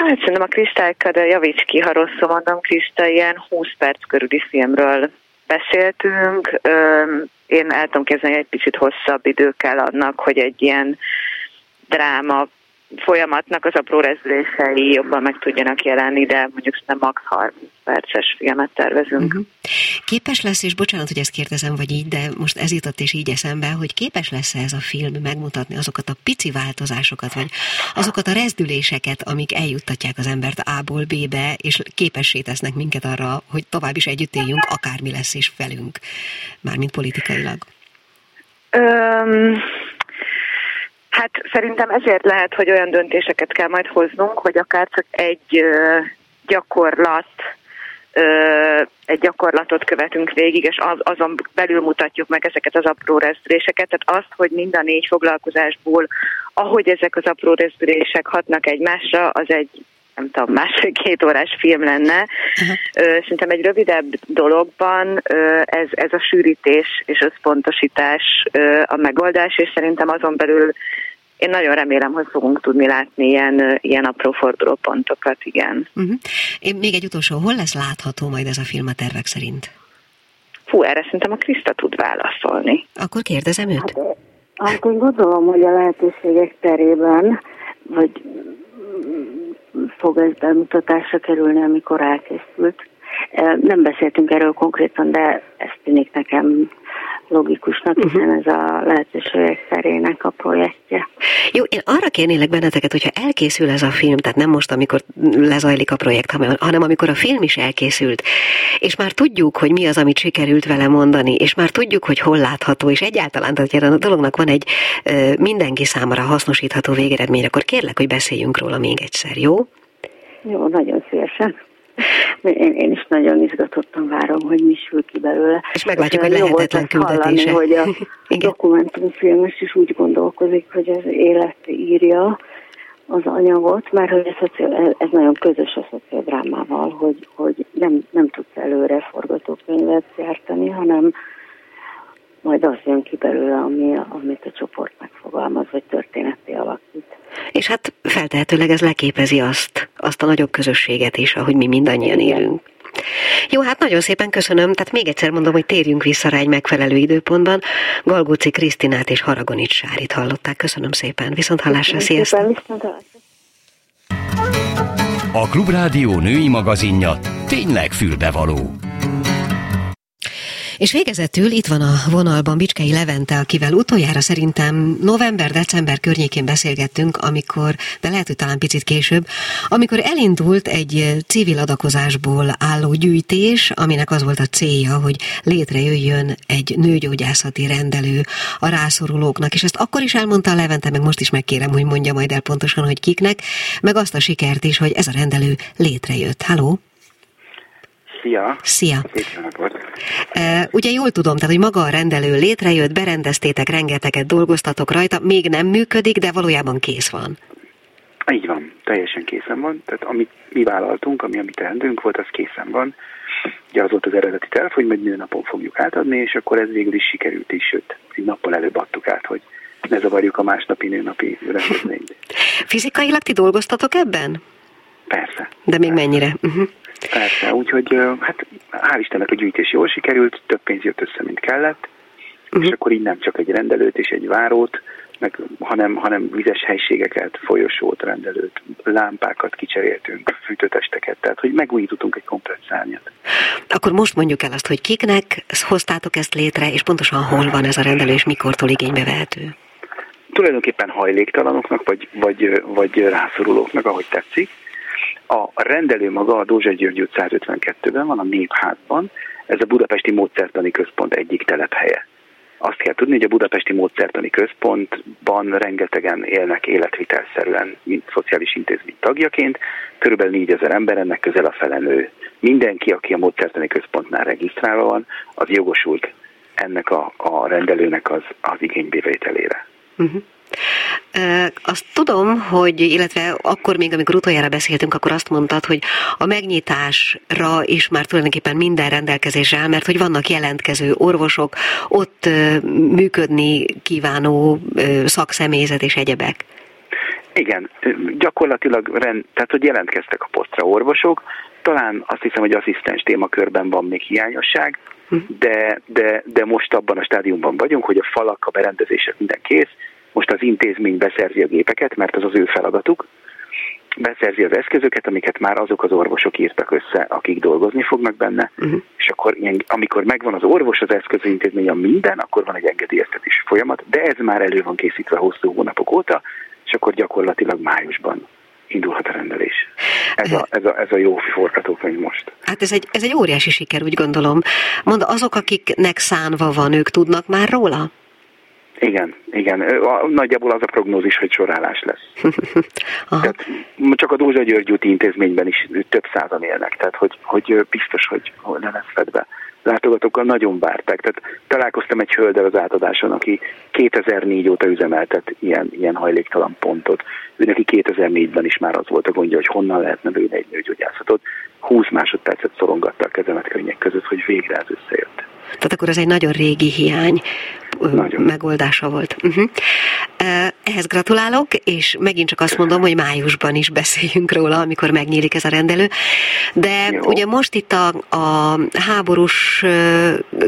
Hát szerintem a Kristályka, de javíts ki, ha rosszul mondom, Krista, ilyen 20 perc körüli filmről beszéltünk. Én el tudom kezdeni, egy picit hosszabb idő kell annak, hogy egy ilyen dráma folyamatnak az apró rezdülései jobban meg tudjanak jelenni, de mondjuk nem max 30 perces filmet tervezünk. Uh-huh. Képes lesz, és bocsánat, hogy ezt kérdezem, vagy így, de most ez jutott és így eszembe, hogy képes lesz ez a film megmutatni azokat a pici változásokat, vagy azokat a rezdüléseket, amik eljuttatják az embert A-ból B-be, és képessé tesznek minket arra, hogy tovább is együtt éljünk, akármi lesz is velünk, mármint politikailag. Um, Hát szerintem ezért lehet, hogy olyan döntéseket kell majd hoznunk, hogy akár csak egy gyakorlat, egy gyakorlatot követünk végig, és az, azon belül mutatjuk meg ezeket az apró rezdüléseket. Tehát azt, hogy mind a négy foglalkozásból, ahogy ezek az apró rezdülések hatnak egymásra, az egy nem tudom, másfél-két órás film lenne. Uh-huh. Szerintem egy rövidebb dologban ez, ez a sűrítés és összpontosítás a megoldás, és szerintem azon belül én nagyon remélem, hogy fogunk tudni látni ilyen, ilyen apró fordulópontokat, igen. Uh-huh. Én még egy utolsó, hol lesz látható majd ez a film a tervek szerint? Fú, erre szerintem a Kriszta tud válaszolni. Akkor kérdezem őt. Hát, hát én gondolom, hogy a lehetőségek terében, vagy fog ez bemutatásra kerülni, amikor elkészült. Nem beszéltünk erről konkrétan, de ez tűnik nekem logikusnak, mhm. hiszen ez a lehetőségek szerének a projektje. Jó, én arra kérnélek benneteket, hogyha elkészül ez a film, tehát nem most, amikor lezajlik a projekt, hanem amikor a film is elkészült, és már tudjuk, hogy mi az, amit sikerült vele mondani, és már tudjuk, hogy hol látható, és egyáltalán, tehát a dolognak van egy mindenki számára hasznosítható végeredmény, akkor kérlek, hogy beszéljünk róla még egyszer, jó? Jó, nagyon szívesen. Én, én is nagyon izgatottan várom, hogy mi sül ki belőle. És meglátjuk, hogy lehetetlen küldetése. Hallani, hogy a dokumentumfilmes is úgy gondolkozik, hogy az élet írja az anyagot, mert hogy ez, ez nagyon közös a szociodrámával, hogy, hogy nem, nem tudsz előre forgatókönyvet gyártani, hanem majd az jön ki belőle, ami, amit a csoport megfogalmaz, vagy történeti alakít. És hát feltehetőleg ez leképezi azt, azt a nagyobb közösséget is, ahogy mi mindannyian élünk. Jó, hát nagyon szépen köszönöm. Tehát még egyszer mondom, hogy térjünk vissza rá egy megfelelő időpontban. Galgóci Krisztinát és Haragonics Sárit hallották. Köszönöm szépen. Viszont hallásra, sziasztok! Viszont A Klubrádió női magazinja tényleg fülbevaló. És végezetül itt van a vonalban Bicskei Levente, akivel utoljára szerintem november-december környékén beszélgettünk, amikor, de lehet, hogy talán picit később, amikor elindult egy civil adakozásból álló gyűjtés, aminek az volt a célja, hogy létrejöjjön egy nőgyógyászati rendelő a rászorulóknak, és ezt akkor is elmondta a Levente, meg most is megkérem, hogy mondja majd el pontosan, hogy kiknek, meg azt a sikert is, hogy ez a rendelő létrejött. Halló? Szia! Szia! E, ugye jól tudom, tehát, hogy maga a rendelő létrejött, berendeztétek, rengeteget dolgoztatok rajta, még nem működik, de valójában kész van. Így van, teljesen készen van. Tehát amit mi vállaltunk, ami a mi teendőnk volt, az készen van. Ugye az volt az eredeti terv, hogy majd napon fogjuk átadni, és akkor ez végül is sikerült is, sőt, egy nappal előbb adtuk át, hogy ne zavarjuk a másnapi nőnapi rendezvényt. Fizikailag ti dolgoztatok ebben? Persze. De még persze. mennyire? Uh-huh. Persze, úgyhogy hát hál' Istennek a gyűjtés jól sikerült, több pénz jött össze, mint kellett, uh-huh. és akkor így nem csak egy rendelőt és egy várót, meg, hanem, hanem vizes helységeket, folyosót, rendelőt, lámpákat kicseréltünk, fűtőtesteket, tehát hogy megújítottunk egy komplet szárnyat. Akkor most mondjuk el azt, hogy kiknek hoztátok ezt létre, és pontosan hol van ez a rendelő, és mikortól igénybe vehető? Tulajdonképpen hajléktalanoknak, vagy, vagy, vagy rászorulóknak, ahogy tetszik. A rendelő maga a Dózsa György 152-ben van, a Népházban, ez a Budapesti Módszertani Központ egyik telephelye. Azt kell tudni, hogy a Budapesti Módszertani Központban rengetegen élnek életvitelszerűen, mint szociális intézmény tagjaként. Körülbelül 4000 ember, ennek közel a felenő. Mindenki, aki a Módszertani Központnál regisztrálva van, az jogosult ennek a, a rendelőnek az, az igénybevételére. Uh-huh. Azt tudom, hogy, illetve akkor még, amikor utoljára beszéltünk, akkor azt mondtad, hogy a megnyitásra is már tulajdonképpen minden rendelkezésre áll, mert hogy vannak jelentkező orvosok, ott működni kívánó szakszemélyzet és egyebek. Igen, gyakorlatilag, rend, tehát hogy jelentkeztek a posztra orvosok, talán azt hiszem, hogy asszisztens témakörben van még hiányosság, hm. de, de, de most abban a stádiumban vagyunk, hogy a falak, a berendezések minden kész, most az intézmény beszerzi a gépeket, mert az az ő feladatuk, beszerzi az eszközöket, amiket már azok az orvosok írtak össze, akik dolgozni fognak benne, uh-huh. és akkor ilyen, amikor megvan az orvos, az eszközintézmény a minden, akkor van egy engedélyeztetés folyamat, de ez már elő van készítve hosszú hónapok óta, és akkor gyakorlatilag májusban indulhat a rendelés. Ez a, ez a, ez a jó forgatókönyv most. Hát ez egy, ez egy óriási siker, úgy gondolom. Mond, azok, akiknek szánva van, ők tudnak már róla? Igen, igen. Nagyjából az a prognózis, hogy sorálás lesz. tehát csak a Dózsa György úti intézményben is több százan élnek, tehát hogy, hogy biztos, hogy le lesz fedve. Látogatókkal nagyon várták. Tehát találkoztam egy hölgyel az átadáson, aki 2004 óta üzemeltet ilyen, ilyen hajléktalan pontot. Ő neki 2004-ben is már az volt a gondja, hogy honnan lehetne lőni egy nőgyógyászatot. 20 másodpercet szorongatta a kezemet könnyek között, hogy végre ez összejött. Tehát akkor ez egy nagyon régi hiány nagyon. megoldása volt. Uh-huh. Ehhez gratulálok, és megint csak azt mondom, hogy májusban is beszéljünk róla, amikor megnyílik ez a rendelő. De Jó. ugye most itt a, a háborús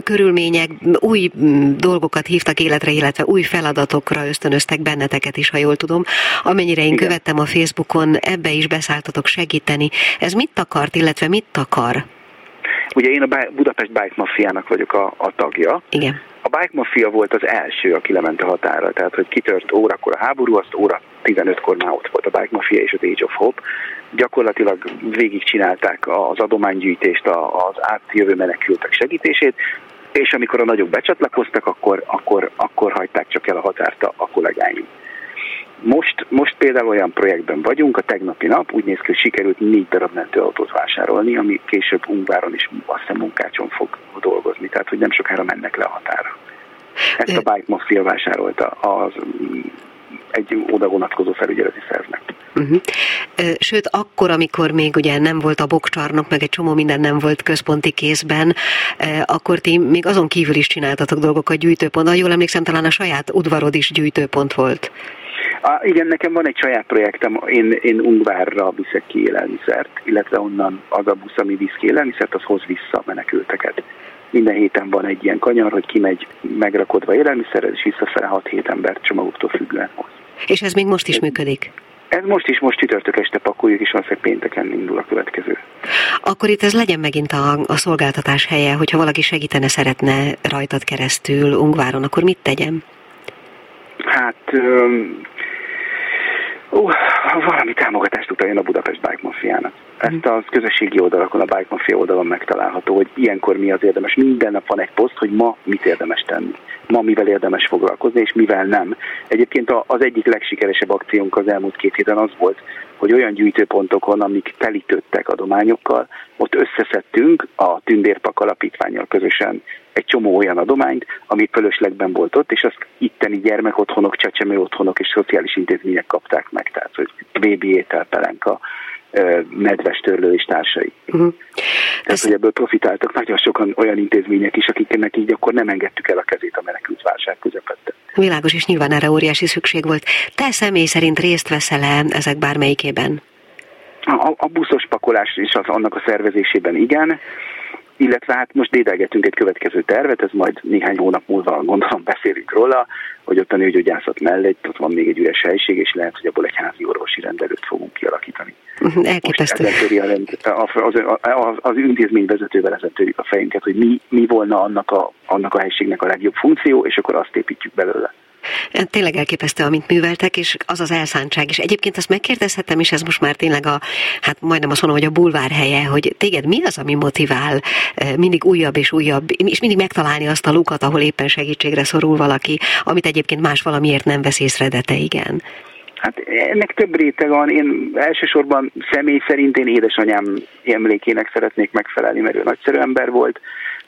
körülmények új dolgokat hívtak életre, illetve új feladatokra ösztönöztek benneteket is, ha jól tudom. Amennyire én Igen. követtem a Facebookon, ebbe is beszálltatok segíteni. Ez mit akart, illetve mit akar? Ugye én a Budapest Bike Mafiának vagyok a, a tagja. Igen. A Bike Mafia volt az első, aki lement a határa, tehát hogy kitört órakor a háború, azt óra 15-kor már ott volt a Bike Mafia és az Age of Hope. Gyakorlatilag végigcsinálták az adománygyűjtést, az átjövő menekültek segítését, és amikor a nagyok becsatlakoztak, akkor, akkor, akkor hagyták csak el a határt a, a kollégáim. Most, most például olyan projektben vagyunk, a tegnapi nap úgy néz ki, hogy sikerült négy darab mentőautót vásárolni, ami később Ungváron is azt hiszem munkácson fog dolgozni, tehát hogy nem sokára mennek le a határa. Ezt a Bike Mafia vásárolta az egy oda vonatkozó felügyeleti szervnek. Uh-huh. Sőt, akkor, amikor még ugye nem volt a bokcsarnok, meg egy csomó minden nem volt központi kézben, akkor ti még azon kívül is csináltatok dolgokat gyűjtőpont. Ha jól emlékszem, talán a saját udvarod is gyűjtőpont volt. A, igen, nekem van egy saját projektem, én, én Ungvárra viszek ki élelmiszert, illetve onnan az a busz, ami visz ki élelmiszert, az hoz vissza menekülteket. Minden héten van egy ilyen kanyar, hogy kimegy megrakodva élelmiszerrel, és visszafele 6-7 ember csomagoktól függően hoz. És ez még most is működik? Ez most is, most csütörtök este pakoljuk, és valószínűleg pénteken indul a következő. Akkor itt ez legyen megint a, a szolgáltatás helye, hogyha valaki segítene, szeretne rajtad keresztül Ungváron, akkor mit tegyem? Hát Ó, valami támogatást utaljon a Budapest Bike Mafiának. Ezt a közösségi oldalakon, a Bike Mafia oldalon megtalálható, hogy ilyenkor mi az érdemes. Minden nap van egy poszt, hogy ma mit érdemes tenni. Ma mivel érdemes foglalkozni, és mivel nem. Egyébként az egyik legsikeresebb akciónk az elmúlt két héten az volt, hogy olyan gyűjtőpontokon, amik telítődtek adományokkal, ott összeszedtünk a Tündérpak alapítványjal közösen egy csomó olyan adományt, ami fölöslegben volt ott, és azt itteni gyermekotthonok, csecsemő otthonok és szociális intézmények kapták meg, tehát hogy BB étel, pelenka, nedves törlő és társai. Uh-huh. Tehát, Ez... hogy ebből profitáltak nagyon sokan olyan intézmények is, akiknek így akkor nem engedtük el a kezét a menekült válság közepette. Világos, és nyilván erre óriási szükség volt. Te személy szerint részt veszel-e ezek bármelyikében? A, a buszos pakolás is az annak a szervezésében igen, illetve hát most dédelgetünk egy következő tervet, ez majd néhány hónap múlva gondolom beszélünk róla, hogy ott a nőgyógyászat mellett ott van még egy üres helység, és lehet, hogy abból egy házi orvosi rendelőt fogunk kialakítani. Mhm, elképesztő. az, az, az, az intézmény vezetővel ezen törjük a fejünket, hogy mi, mi volna annak a, annak a helységnek a legjobb funkció, és akkor azt építjük belőle. Tényleg elképesztő, amit műveltek, és az az elszántság. És egyébként azt megkérdezhetem, és ez most már tényleg a, hát majdnem azt mondom, hogy a bulvár helye, hogy téged mi az, ami motivál eh, mindig újabb és újabb, és mindig megtalálni azt a lukat, ahol éppen segítségre szorul valaki, amit egyébként más valamiért nem vesz észre, de te igen. Hát ennek több réteg van. Én elsősorban személy szerint én édesanyám emlékének szeretnék megfelelni, mert ő nagyszerű ember volt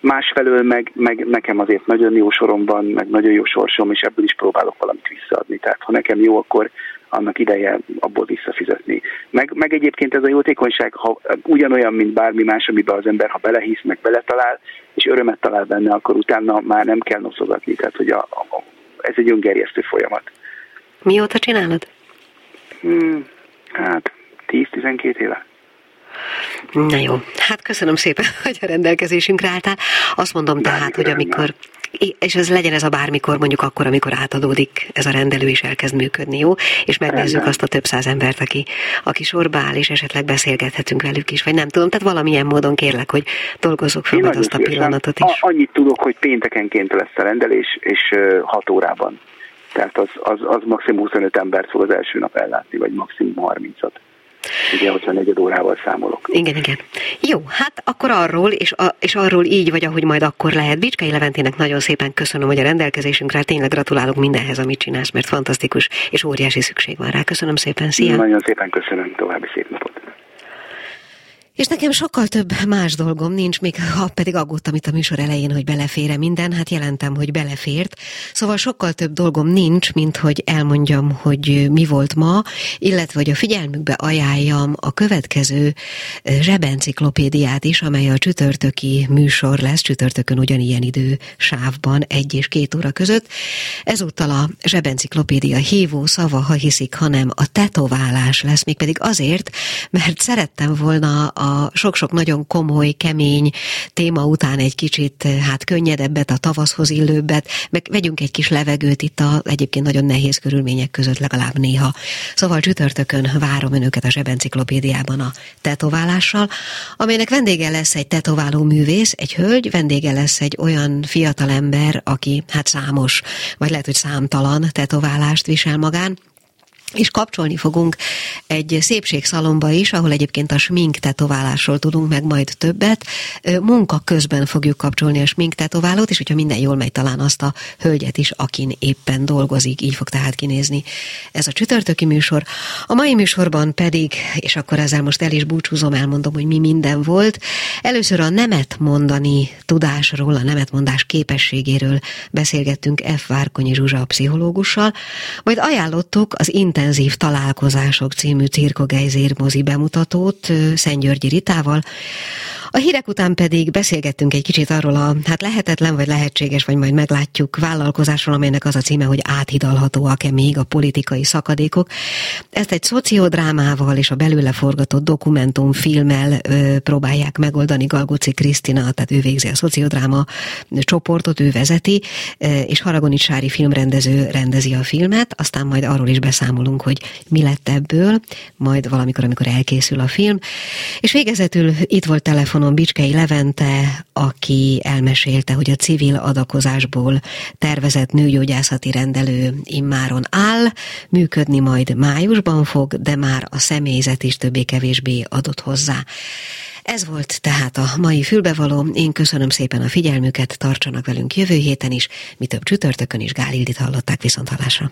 Másfelől meg, meg nekem azért nagyon jó sorom van, meg nagyon jó sorsom, és ebből is próbálok valamit visszaadni. Tehát ha nekem jó, akkor annak ideje abból visszafizetni. Meg, meg egyébként ez a jótékonyság ha ugyanolyan, mint bármi más, amiben az ember, ha belehisz, meg beletalál, és örömet talál benne, akkor utána már nem kell noszogatni. Tehát, hogy a, a, ez egy öngerjesztő folyamat. Mióta csinálod? Hmm, hát 10-12 éve. Na jó, hát köszönöm szépen, hogy a rendelkezésünkre álltál. Azt mondom Bármikor tehát, hogy amikor, és ez legyen ez a bármikor, mondjuk akkor, amikor átadódik ez a rendelő és elkezd működni, jó? És megnézzük Rendben. azt a több száz embert, aki, aki sorba áll, és esetleg beszélgethetünk velük is, vagy nem tudom, tehát valamilyen módon kérlek, hogy dolgozzuk fel azt a pillanatot is. A, annyit tudok, hogy péntekenként lesz a rendelés, és 6 órában. Tehát az, az, az maximum 25 embert fog az első nap ellátni, vagy maximum 30-at. Ugye, hogyha negyed órával számolok. Igen, igen. Jó, hát akkor arról, és, a, és arról így vagy, ahogy majd akkor lehet. Bicskei Leventének nagyon szépen köszönöm, hogy a rendelkezésünkre, tényleg gratulálok mindenhez, amit csinálsz, mert fantasztikus, és óriási szükség van rá. Köszönöm szépen, szia! Nagyon szépen köszönöm, napot! És nekem sokkal több más dolgom nincs, még ha pedig aggódtam itt a műsor elején, hogy belefére minden, hát jelentem, hogy belefért. Szóval sokkal több dolgom nincs, mint hogy elmondjam, hogy mi volt ma, illetve hogy a figyelmükbe ajánljam a következő zsebenciklopédiát is, amely a csütörtöki műsor lesz, csütörtökön ugyanilyen idő sávban, egy és két óra között. Ezúttal a zsebenciklopédia hívó szava, ha hiszik, hanem a tetoválás lesz, mégpedig azért, mert szerettem volna sok-sok nagyon komoly, kemény téma után egy kicsit hát könnyedebbet, a tavaszhoz illőbbet, meg vegyünk egy kis levegőt itt a egyébként nagyon nehéz körülmények között legalább néha. Szóval csütörtökön várom önöket a Zsebenciklopédiában a tetoválással, amelynek vendége lesz egy tetováló művész, egy hölgy, vendége lesz egy olyan fiatalember, aki hát számos, vagy lehet, hogy számtalan tetoválást visel magán, és kapcsolni fogunk egy szépségszalomba is, ahol egyébként a smink tetoválásról tudunk meg majd többet. Munka közben fogjuk kapcsolni a smink tetoválót, és hogyha minden jól megy, talán azt a hölgyet is, akin éppen dolgozik, így fog tehát kinézni ez a csütörtöki műsor. A mai műsorban pedig, és akkor ezzel most el is búcsúzom, elmondom, hogy mi minden volt. Először a nemet mondani tudásról, a nemetmondás képességéről beszélgettünk F. Várkonyi Zsuzsa a pszichológussal, majd ajánlottuk az internet Intenzív találkozások című Cirkogejzér mozi bemutatót Szentgyörgyi Ritával, a hírek után pedig beszélgettünk egy kicsit arról a hát lehetetlen vagy lehetséges, vagy majd meglátjuk vállalkozásról, amelynek az a címe, hogy áthidalhatóak-e még a politikai szakadékok. Ezt egy szociodrámával és a belőle forgatott dokumentumfilmmel ö, próbálják megoldani. Galgoci Krisztina, tehát ő végzi a szociodráma csoportot, ő vezeti, és Haragoni Sári filmrendező rendezi a filmet, aztán majd arról is beszámolunk, hogy mi lett ebből, majd valamikor, amikor elkészül a film. És végezetül itt volt telefon telefonon Bicskei Levente, aki elmesélte, hogy a civil adakozásból tervezett nőgyógyászati rendelő immáron áll, működni majd májusban fog, de már a személyzet is többé-kevésbé adott hozzá. Ez volt tehát a mai fülbevaló. Én köszönöm szépen a figyelmüket, tartsanak velünk jövő héten is, mi több csütörtökön is Gálildit hallották viszont halásra.